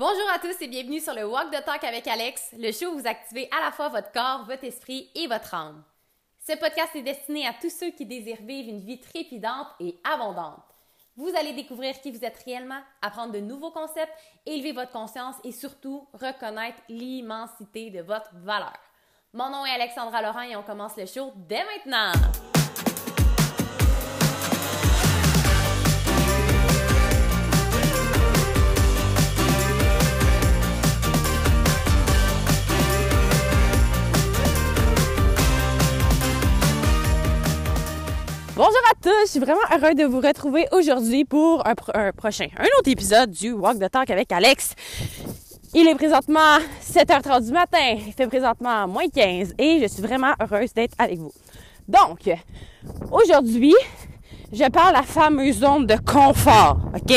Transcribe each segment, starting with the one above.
Bonjour à tous et bienvenue sur le Walk the Talk avec Alex, le show où vous activez à la fois votre corps, votre esprit et votre âme. Ce podcast est destiné à tous ceux qui désirent vivre une vie trépidante et abondante. Vous allez découvrir qui vous êtes réellement, apprendre de nouveaux concepts, élever votre conscience et surtout reconnaître l'immensité de votre valeur. Mon nom est Alexandra Laurent et on commence le show dès maintenant. Je suis vraiment heureuse de vous retrouver aujourd'hui pour un, prochain, un autre épisode du Walk the Talk avec Alex. Il est présentement 7h30 du matin, il fait présentement moins 15 et je suis vraiment heureuse d'être avec vous. Donc, aujourd'hui, je parle la fameuse zone de confort, OK?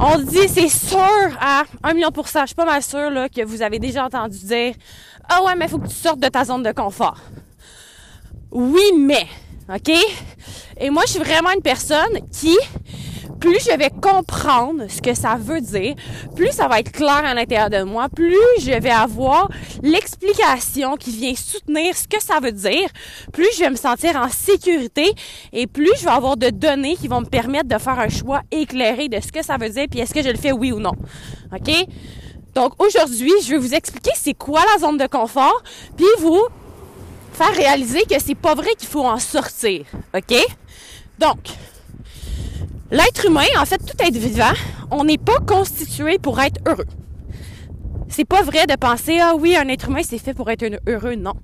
On dit, c'est sûr à 1 million pour cent, je suis pas mal sûre là, que vous avez déjà entendu dire « Ah ouais, mais il faut que tu sortes de ta zone de confort. » Oui, mais OK? Et moi, je suis vraiment une personne qui, plus je vais comprendre ce que ça veut dire, plus ça va être clair à l'intérieur de moi, plus je vais avoir l'explication qui vient soutenir ce que ça veut dire, plus je vais me sentir en sécurité et plus je vais avoir de données qui vont me permettre de faire un choix éclairé de ce que ça veut dire, puis est-ce que je le fais oui ou non. OK? Donc aujourd'hui, je vais vous expliquer c'est quoi la zone de confort, puis vous faire réaliser que c'est pas vrai qu'il faut en sortir. OK? Donc, l'être humain, en fait, tout être vivant, on n'est pas constitué pour être heureux. C'est pas vrai de penser, ah oui, un être humain, c'est fait pour être heureux. Non.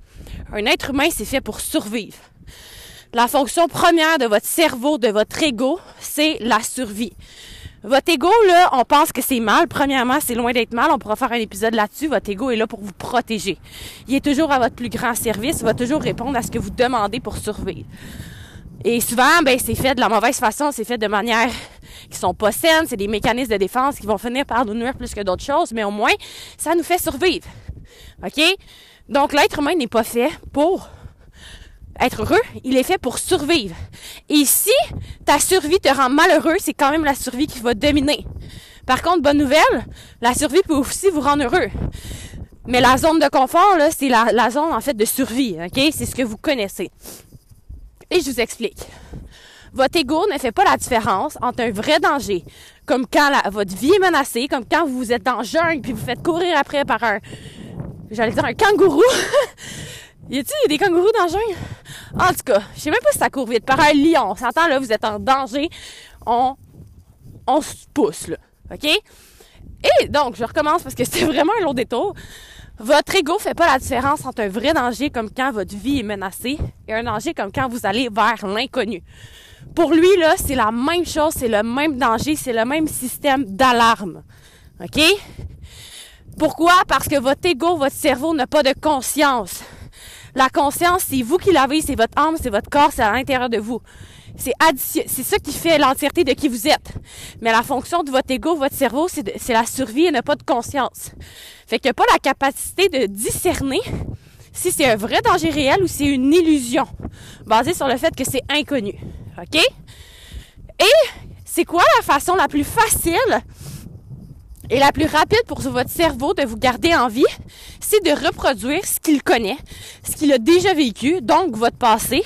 Un être humain, c'est fait pour survivre. La fonction première de votre cerveau, de votre ego, c'est la survie. Votre ego, là, on pense que c'est mal. Premièrement, c'est loin d'être mal. On pourra faire un épisode là-dessus. Votre ego est là pour vous protéger. Il est toujours à votre plus grand service. Il va toujours répondre à ce que vous demandez pour survivre. Et souvent, ben, c'est fait de la mauvaise façon. C'est fait de manière qui sont pas saines. C'est des mécanismes de défense qui vont finir par nous nuire plus que d'autres choses. Mais au moins, ça nous fait survivre. OK? Donc, l'être humain n'est pas fait pour être heureux, il est fait pour survivre. Et si ta survie te rend malheureux, c'est quand même la survie qui va dominer. Par contre, bonne nouvelle, la survie peut aussi vous rendre heureux. Mais la zone de confort, là, c'est la, zone, en fait, de survie, OK? C'est ce que vous connaissez. Et je vous explique. Votre ego ne fait pas la différence entre un vrai danger, comme quand votre vie est menacée, comme quand vous êtes dans le jungle puis vous faites courir après par un, j'allais dire un kangourou, Y a-t-il des kangourous dans le? En tout cas, je sais même pas si ça court vite. Par un lion, on s'entend là, vous êtes en danger. On, on se pousse là. OK? Et donc, je recommence parce que c'est vraiment un long détour. Votre ego fait pas la différence entre un vrai danger comme quand votre vie est menacée et un danger comme quand vous allez vers l'inconnu. Pour lui, là, c'est la même chose, c'est le même danger, c'est le même système d'alarme. OK? Pourquoi? Parce que votre ego, votre cerveau n'a pas de conscience. La conscience, c'est vous qui l'avez, c'est votre âme, c'est votre corps, c'est à l'intérieur de vous. C'est c'est ça qui fait l'entièreté de qui vous êtes. Mais la fonction de votre ego, votre cerveau, c'est la survie et n'a pas de conscience. Fait qu'il n'y a pas la capacité de discerner si c'est un vrai danger réel ou c'est une illusion, basée sur le fait que c'est inconnu. OK? Et c'est quoi la façon la plus facile et la plus rapide pour votre cerveau de vous garder en vie, c'est de reproduire ce qu'il connaît, ce qu'il a déjà vécu, donc votre passé,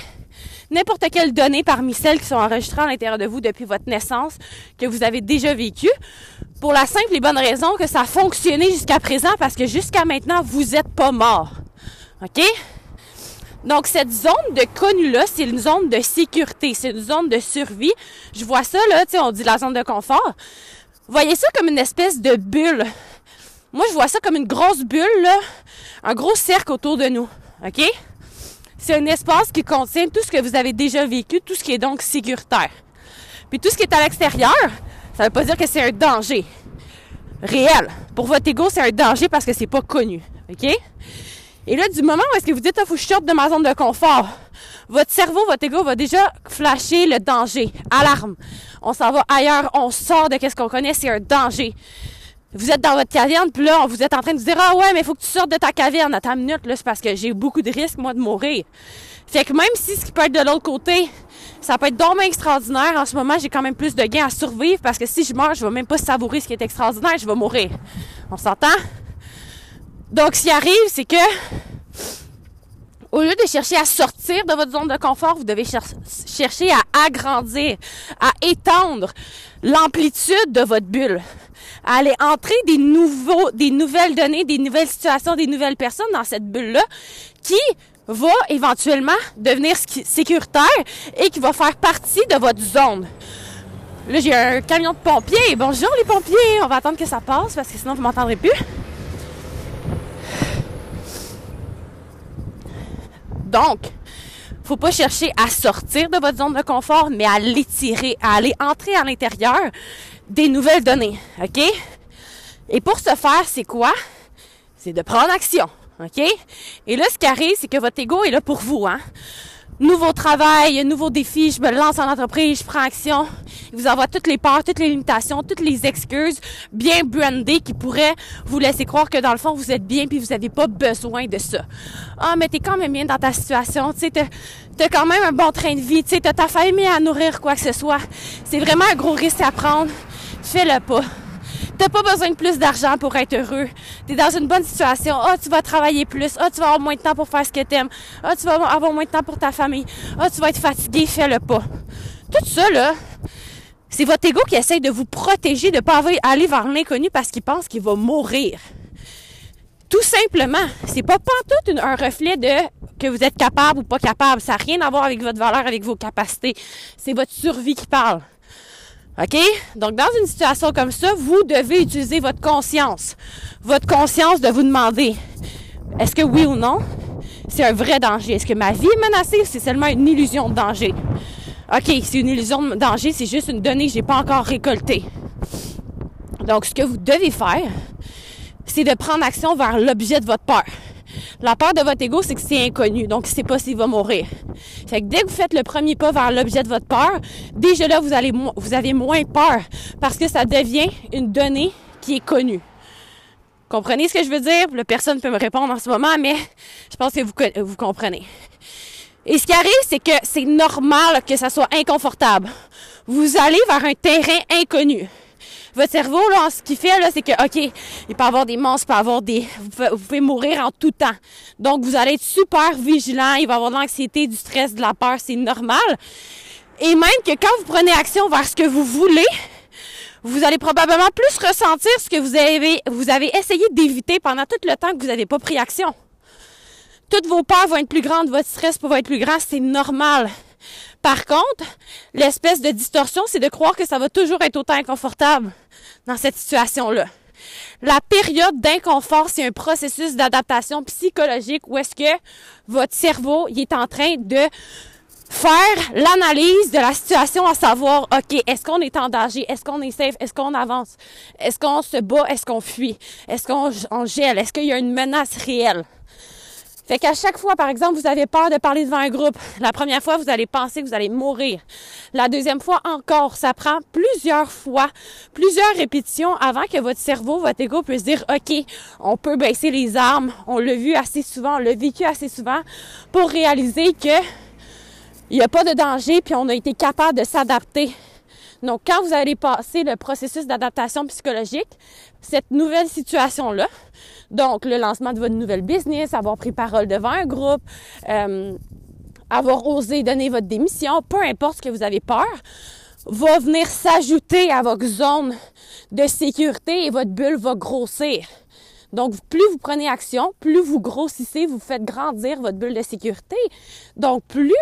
n'importe quelle donnée parmi celles qui sont enregistrées à l'intérieur de vous depuis votre naissance, que vous avez déjà vécu, pour la simple et bonne raison que ça a fonctionné jusqu'à présent parce que jusqu'à maintenant, vous n'êtes pas mort. OK? Donc, cette zone de connu-là, c'est une zone de sécurité, c'est une zone de survie. Je vois ça, là, tu sais, on dit la zone de confort. Voyez ça comme une espèce de bulle. Moi, je vois ça comme une grosse bulle, là, un gros cercle autour de nous. OK? C'est un espace qui contient tout ce que vous avez déjà vécu, tout ce qui est donc sécuritaire. Puis tout ce qui est à l'extérieur, ça veut pas dire que c'est un danger réel. Pour votre ego, c'est un danger parce que c'est pas connu. OK? Et là, du moment où est-ce que vous dites, ah, faut que je sorte de ma zone de confort, votre cerveau, votre ego va déjà flasher le danger. Alarme. On s'en va ailleurs, on sort de qu'est-ce qu'on connaît, c'est un danger. Vous êtes dans votre caverne, puis là, vous êtes en train de dire, ah ouais, mais il faut que tu sortes de ta caverne. Attends une minute, là, c'est parce que j'ai beaucoup de risques, moi, de mourir. Fait que même si ce qui peut être de l'autre côté, Ça peut être dommage extraordinaire. En ce moment, j'ai quand même plus de gains à survivre parce que si je meurs, je vais même pas savourer ce qui est extraordinaire, je vais mourir. On s'entend? Donc, ce qui arrive, c'est que au lieu de chercher à sortir de votre zone de confort, vous devez chercher à agrandir, à étendre l'amplitude de votre bulle, à aller entrer des nouveaux, des nouvelles données, des nouvelles situations, des nouvelles personnes dans cette bulle-là qui va éventuellement devenir sécuritaire et qui va faire partie de votre zone. Là, j'ai un camion de pompiers. Bonjour les pompiers. On va attendre que ça passe parce que sinon vous m'entendrez plus. Donc, faut pas chercher à sortir de votre zone de confort, mais à l'étirer, à aller entrer à l'intérieur des nouvelles données, OK? Et pour ce faire, c'est quoi? C'est de prendre action, OK? Et là, ce qui arrive, c'est que votre ego est là pour vous, hein? Nouveau travail, nouveau défi, je me lance en entreprise, je prends action. Vous envoie toutes les peurs, toutes les limitations, toutes les excuses bien brandées qui pourraient vous laisser croire que dans le fond, vous êtes bien puis vous n'avez pas besoin de ça. Ah, mais t'es quand même bien dans ta situation, tu sais, t'as, quand même un bon train de vie, tu sais, t'as ta famille à nourrir, quoi que ce soit. C'est vraiment un gros risque à prendre. Fais-le pas. T'as pas besoin de plus d'argent pour être heureux. T'es dans une bonne situation. Ah, tu vas travailler plus. Ah, tu vas avoir moins de temps pour faire ce que t'aimes. Ah, tu vas avoir moins de temps pour ta famille. Ah, tu vas être fatigué. Fais-le pas. Tout ça, là, c'est votre ego qui essaye de vous protéger de pas aller vers l'inconnu parce qu'il pense qu'il va mourir. Tout simplement. C'est pas tout un reflet de que vous êtes capable ou pas capable. Ça n'a rien à voir avec votre valeur, avec vos capacités. C'est votre survie qui parle. OK? Donc, dans une situation comme ça, vous devez utiliser votre conscience. Votre conscience de vous demander, est-ce que oui ou non, c'est un vrai danger? Est-ce que ma vie est menacée ou c'est seulement une illusion de danger? OK, c'est une illusion de danger, c'est juste une donnée que j'ai pas encore récoltée. Donc, ce que vous devez faire, c'est de prendre action vers l'objet de votre peur. La peur de votre ego, c'est que c'est inconnu, donc c'est pas s'il va mourir. Fait que dès que vous faites le premier pas vers l'objet de votre peur, déjà là, vous avez moins peur parce que ça devient une donnée qui est connue. Comprenez ce que je veux dire? Le personne peut me répondre en ce moment, mais je pense que vous, vous comprenez. Et ce qui arrive, c'est que c'est normal que ça soit inconfortable. Vous allez vers un terrain inconnu. Votre cerveau, là, ce qu'il fait, là, c'est que, OK, il peut avoir des monstres, il peut avoir des... Vous pouvez, mourir en tout temps. Donc, vous allez être super vigilant. Il va y avoir de l'anxiété, du stress, de la peur. C'est normal. Et même que quand vous prenez action vers ce que vous voulez, vous allez probablement plus ressentir ce que vous avez, vous avez essayé d'éviter pendant tout le temps que vous n'avez pas pris action. Toutes vos peurs vont être plus grandes, votre stress va être plus grand, c'est normal. Par contre, l'espèce de distorsion, c'est de croire que ça va toujours être autant inconfortable dans cette situation-là. La période d'inconfort, c'est un processus d'adaptation psychologique où est-ce que votre cerveau est en train de faire l'analyse de la situation à savoir, OK, est-ce qu'on est en danger? Est-ce qu'on est safe? Est-ce qu'on avance? Est-ce qu'on se bat? Est-ce qu'on fuit? Est-ce qu'on gèle? Est-ce qu'il y a une menace réelle? Fait qu'à chaque fois, par exemple, vous avez peur de parler devant un groupe. La première fois, vous allez penser que vous allez mourir. La deuxième fois encore, ça prend plusieurs fois, plusieurs répétitions avant que votre cerveau, votre ego puisse dire, OK, on peut baisser les armes. On l'a vu assez souvent, on l'a vécu assez souvent pour réaliser que il n'y a pas de danger puis on a été capable de s'adapter. Donc, quand vous allez passer le processus d'adaptation psychologique, cette nouvelle situation-là, donc, le lancement de votre nouvelle business, avoir pris parole devant un groupe, euh, avoir osé donner votre démission, peu importe ce que vous avez peur, va venir s'ajouter à votre zone de sécurité et votre bulle va grossir. Donc, plus vous prenez action, plus vous grossissez, vous faites grandir votre bulle de sécurité. Donc, plus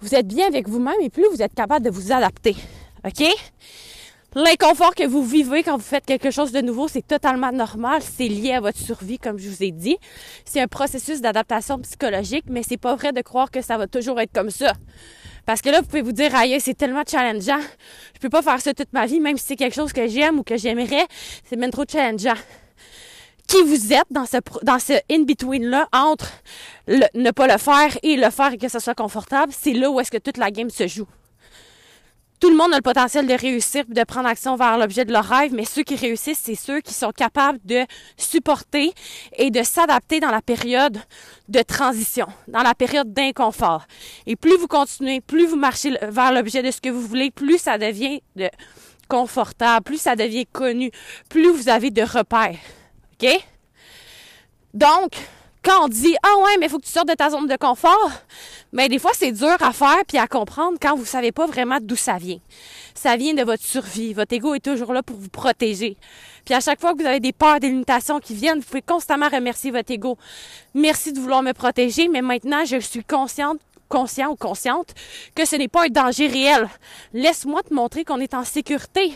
vous êtes bien avec vous-même et plus vous êtes capable de vous adapter. OK? L'inconfort que vous vivez quand vous faites quelque chose de nouveau, c'est totalement normal. C'est lié à votre survie, comme je vous ai dit. C'est un processus d'adaptation psychologique, mais c'est pas vrai de croire que ça va toujours être comme ça. Parce que là, vous pouvez vous dire, aïe, c'est tellement challengeant. Je peux pas faire ça toute ma vie, même si c'est quelque chose que j'aime ou que j'aimerais. C'est même trop challengeant. Qui vous êtes dans ce, dans ce in-between-là entre ne pas le faire et le faire et que ça soit confortable, c'est là où est-ce que toute la game se joue tout le monde a le potentiel de réussir de prendre action vers l'objet de leur rêve, mais ceux qui réussissent, c'est ceux qui sont capables de supporter et de s'adapter dans la période de transition, dans la période d'inconfort. Et plus vous continuez, plus vous marchez vers l'objet de ce que vous voulez, plus ça devient de confortable, plus ça devient connu, plus vous avez de repères. OK? Donc, quand on dit ah ouais mais faut que tu sortes de ta zone de confort mais des fois c'est dur à faire puis à comprendre quand vous savez pas vraiment d'où ça vient. Ça vient de votre survie. Votre ego est toujours là pour vous protéger. Puis à chaque fois que vous avez des peurs des limitations qui viennent vous pouvez constamment remercier votre ego. Merci de vouloir me protéger mais maintenant je suis consciente conscient ou consciente que ce n'est pas un danger réel. Laisse-moi te montrer qu'on est en sécurité.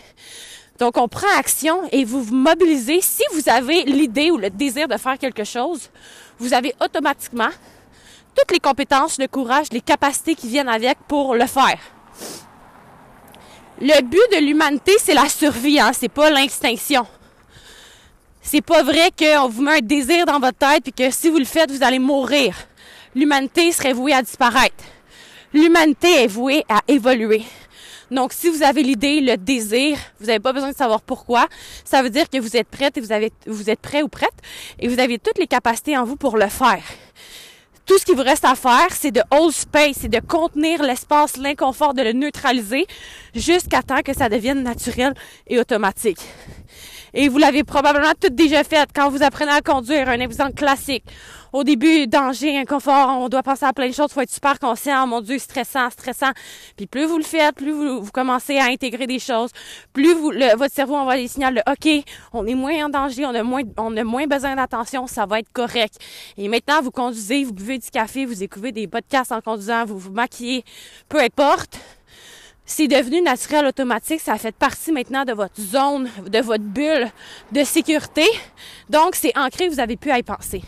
Donc, on prend action et vous vous mobilisez. Si vous avez l'idée ou le désir de faire quelque chose, vous avez automatiquement toutes les compétences, le courage, les capacités qui viennent avec pour le faire. Le but de l'humanité, c'est la survie, hein, c'est pas l'extinction. C'est pas vrai qu'on vous met un désir dans votre tête et que si vous le faites, vous allez mourir. L'humanité serait vouée à disparaître. L'humanité est vouée à évoluer. Donc, si vous avez l'idée, le désir, vous n'avez pas besoin de savoir pourquoi. Ça veut dire que vous êtes prête et vous avez, vous êtes prêt ou prête et vous avez toutes les capacités en vous pour le faire. Tout ce qui vous reste à faire, c'est de hold space, c'est de contenir l'espace, l'inconfort, de le neutraliser jusqu'à temps que ça devienne naturel et automatique. Et vous l'avez probablement tout déjà fait quand vous apprenez à conduire, un exemple classique au début, danger, inconfort, on doit penser à plein de choses, faut être super conscient, mon Dieu, stressant, stressant. Puis plus vous le faites, plus vous, commencez à intégrer des choses, plus votre cerveau envoie des signaux de OK, on est moins en danger, on a moins, besoin d'attention, ça va être correct. Et maintenant, vous conduisez, vous buvez du café, vous écoutez des podcasts en conduisant, vous vous maquillez, peu importe c'est devenu naturel automatique, ça fait partie maintenant de votre zone, de votre bulle de sécurité. Donc, c'est ancré, vous avez pu y penser.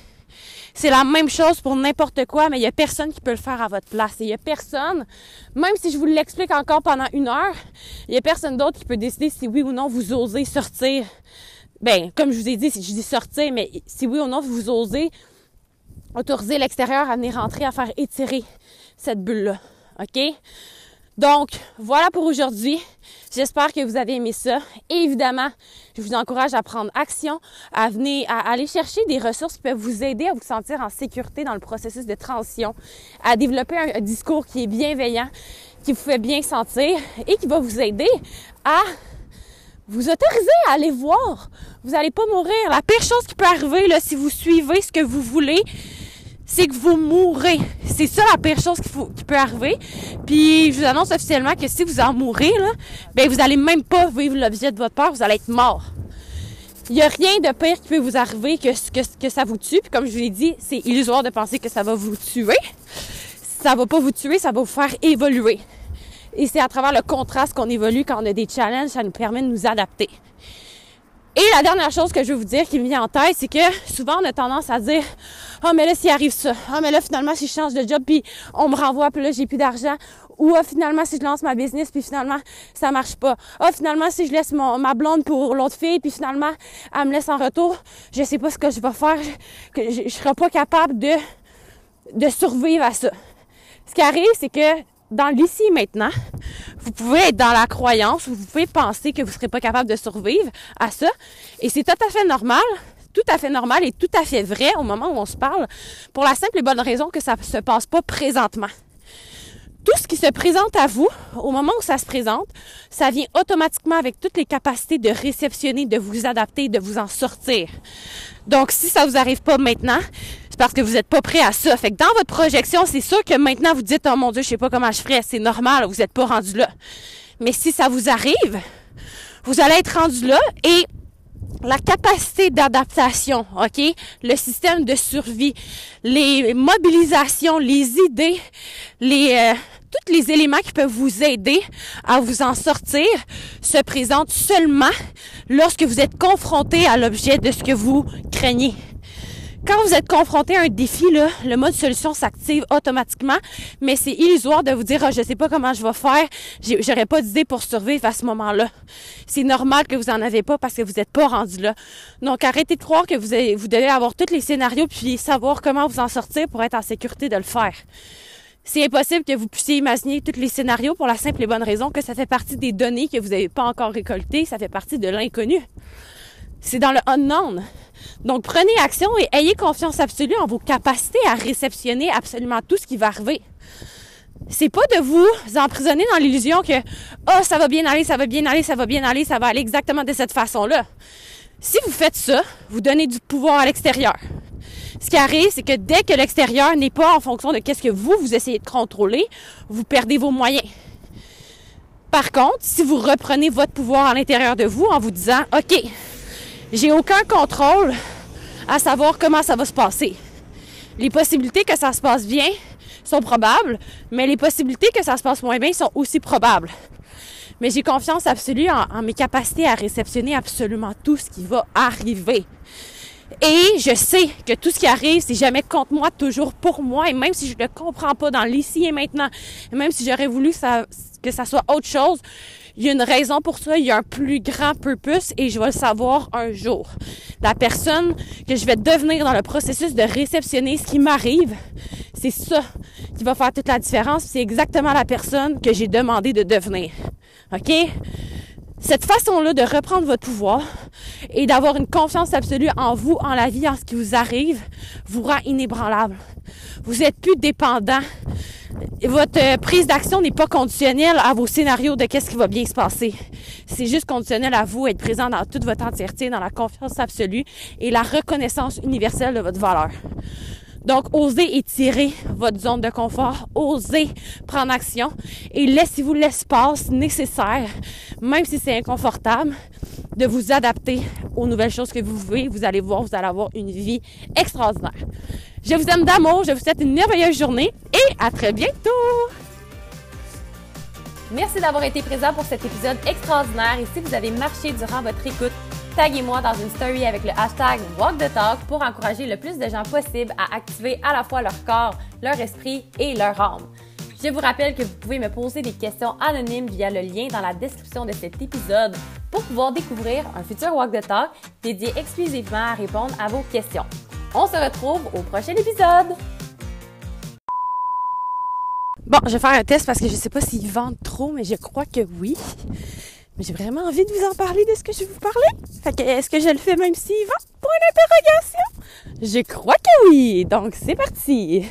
C'est la même chose pour n'importe quoi, mais il y a personne qui peut le faire à votre place. Et il y a personne, même si je vous l'explique encore pendant une heure, il y a personne d'autre qui peut décider si oui ou non vous osez sortir. Ben, comme je vous ai dit, je dis sortir, mais si oui ou non vous osez autoriser l'extérieur à venir rentrer, à faire étirer cette bulle-là. OK? Donc, voilà pour aujourd'hui. J'espère que vous avez aimé ça. Évidemment, je vous encourage à prendre action, à venir, à aller chercher des ressources qui peuvent vous aider à vous sentir en sécurité dans le processus de transition, à développer un, discours qui est bienveillant, qui vous fait bien sentir et qui va vous aider à vous autoriser à aller voir. Vous n'allez pas mourir. La pire chose qui peut arriver, là, si vous suivez ce que vous voulez, c'est que vous mourrez. C'est ça la pire chose qui, peut arriver. Puis je vous annonce officiellement que si vous en mourrez, ben vous allez même pas vivre l'objet de votre peur, vous allez être mort. Il n'y a rien de pire qui peut vous arriver que ça vous tue. Puis comme je vous l'ai dit, c'est illusoire de penser que ça va vous tuer. Ça va pas vous tuer, ça va vous faire évoluer. Et c'est à travers le contraste qu'on évolue quand on a des challenges, ça nous permet de nous adapter. Et la dernière chose que je veux vous dire qui me vient en tête, c'est que souvent on a tendance à dire oh mais là s'il arrive ça, oh mais là finalement si je change de job puis on me renvoie puis là j'ai plus d'argent ou oh, finalement si je lance ma business puis finalement ça marche pas. Oh finalement si je laisse mon, ma blonde pour l'autre fille puis finalement elle me laisse en retour, je sais pas ce que je vais faire, que je, je serai pas capable de de survivre à ça. Ce qui arrive c'est que dans l'ici maintenant, vous pouvez être dans la croyance, vous pouvez penser que vous ne serez pas capable de survivre à ça. Et c'est tout à fait normal, tout à fait normal et tout à fait vrai au moment où on se parle, pour la simple et bonne raison que ça ne se passe pas présentement. Tout ce qui se présente à vous, au moment où ça se présente, ça vient automatiquement avec toutes les capacités de réceptionner, de vous adapter, de vous en sortir. Donc, si ça vous arrive pas maintenant, parce que vous n'êtes pas prêt à ça. Fait que dans votre projection, c'est sûr que maintenant vous dites, oh mon Dieu, je sais pas comment je ferais. C'est normal, vous n'êtes pas rendu là. Mais si ça vous arrive, vous allez être rendu là et la capacité d'adaptation, OK? Le système de survie, les mobilisations, les idées, les euh, tous les éléments qui peuvent vous aider à vous en sortir se présentent seulement lorsque vous êtes confronté à l'objet de ce que vous craignez. Quand vous êtes confronté à un défi, là, le mode solution s'active automatiquement, mais c'est illusoire de vous dire, oh, je sais pas comment je vais faire, j'aurais pas d'idée pour survivre à ce moment-là. C'est normal que vous en avez pas parce que vous n'êtes pas rendu là. Donc, arrêtez de croire que vous, vous devez avoir tous les scénarios puis savoir comment vous en sortir pour être en sécurité de le faire. C'est impossible que vous puissiez imaginer tous les scénarios pour la simple et bonne raison que ça fait partie des données que vous n'avez pas encore récoltées, ça fait partie de l'inconnu. C'est dans le unknown. Donc prenez action et ayez confiance absolue en vos capacités à réceptionner absolument tout ce qui va arriver. C'est pas de vous emprisonner dans l'illusion que oh ça va bien aller, ça va bien aller, ça va bien aller, ça va aller exactement de cette façon-là. Si vous faites ça, vous donnez du pouvoir à l'extérieur. Ce qui arrive, c'est que dès que l'extérieur n'est pas en fonction de qu'est-ce que vous, vous essayez de contrôler, vous perdez vos moyens. Par contre, si vous reprenez votre pouvoir à l'intérieur de vous en vous disant, OK, j'ai aucun contrôle à savoir comment ça va se passer. Les possibilités que ça se passe bien sont probables, mais les possibilités que ça se passe moins bien sont aussi probables. Mais j'ai confiance absolue en, mes capacités à réceptionner absolument tout ce qui va arriver. Et je sais que tout ce qui arrive, c'est jamais contre moi, toujours pour moi. Et même si je ne comprends pas dans l'ici et maintenant, et même si j'aurais voulu que ça soit autre chose, il y a une raison pour ça, il y a un plus grand purpose et je vais le savoir un jour. La personne que je vais devenir dans le processus de réceptionner ce qui m'arrive, c'est ça qui va faire toute la différence. C'est exactement la personne que j'ai demandé de devenir. OK? Cette façon-là de reprendre votre pouvoir et d'avoir une confiance absolue en vous, en la vie, en ce qui vous arrive, vous rend inébranlable. Vous êtes plus dépendant. Votre euh, prise d'action n'est pas conditionnelle à vos scénarios de qu'est-ce qui va bien se passer. C'est juste conditionnel à vous être présent dans toute votre entièreté, dans la confiance absolue et la reconnaissance universelle de votre valeur. Donc, osez étirer votre zone de confort, osez prendre action et laissez-vous l'espace nécessaire, même si c'est inconfortable, de vous adapter aux nouvelles choses que vous voulez. Vous allez voir, vous allez avoir une vie extraordinaire. Je vous aime d'amour, je vous souhaite une merveilleuse journée et à très bientôt! Merci d'avoir été présent pour cet épisode extraordinaire et si vous avez marché durant votre écoute, taguez-moi dans une story avec le hashtag Walk the Talk pour encourager le plus de gens possible à activer à la fois leur corps, leur esprit et leur âme. Je vous rappelle que vous pouvez me poser des questions anonymes via le lien dans la description de cet épisode pour pouvoir découvrir un futur Walk the Talk dédié exclusivement à répondre à vos questions. On se retrouve au prochain épisode! Bon, je vais faire un test parce que je sais pas s'ils vendent trop, mais je crois que oui. Mais j'ai vraiment envie de vous en parler de ce que je vais vous parler. Fait que, est-ce que je le fais même s'il vend? Point d'interrogation! Je crois que oui! Donc, c'est parti!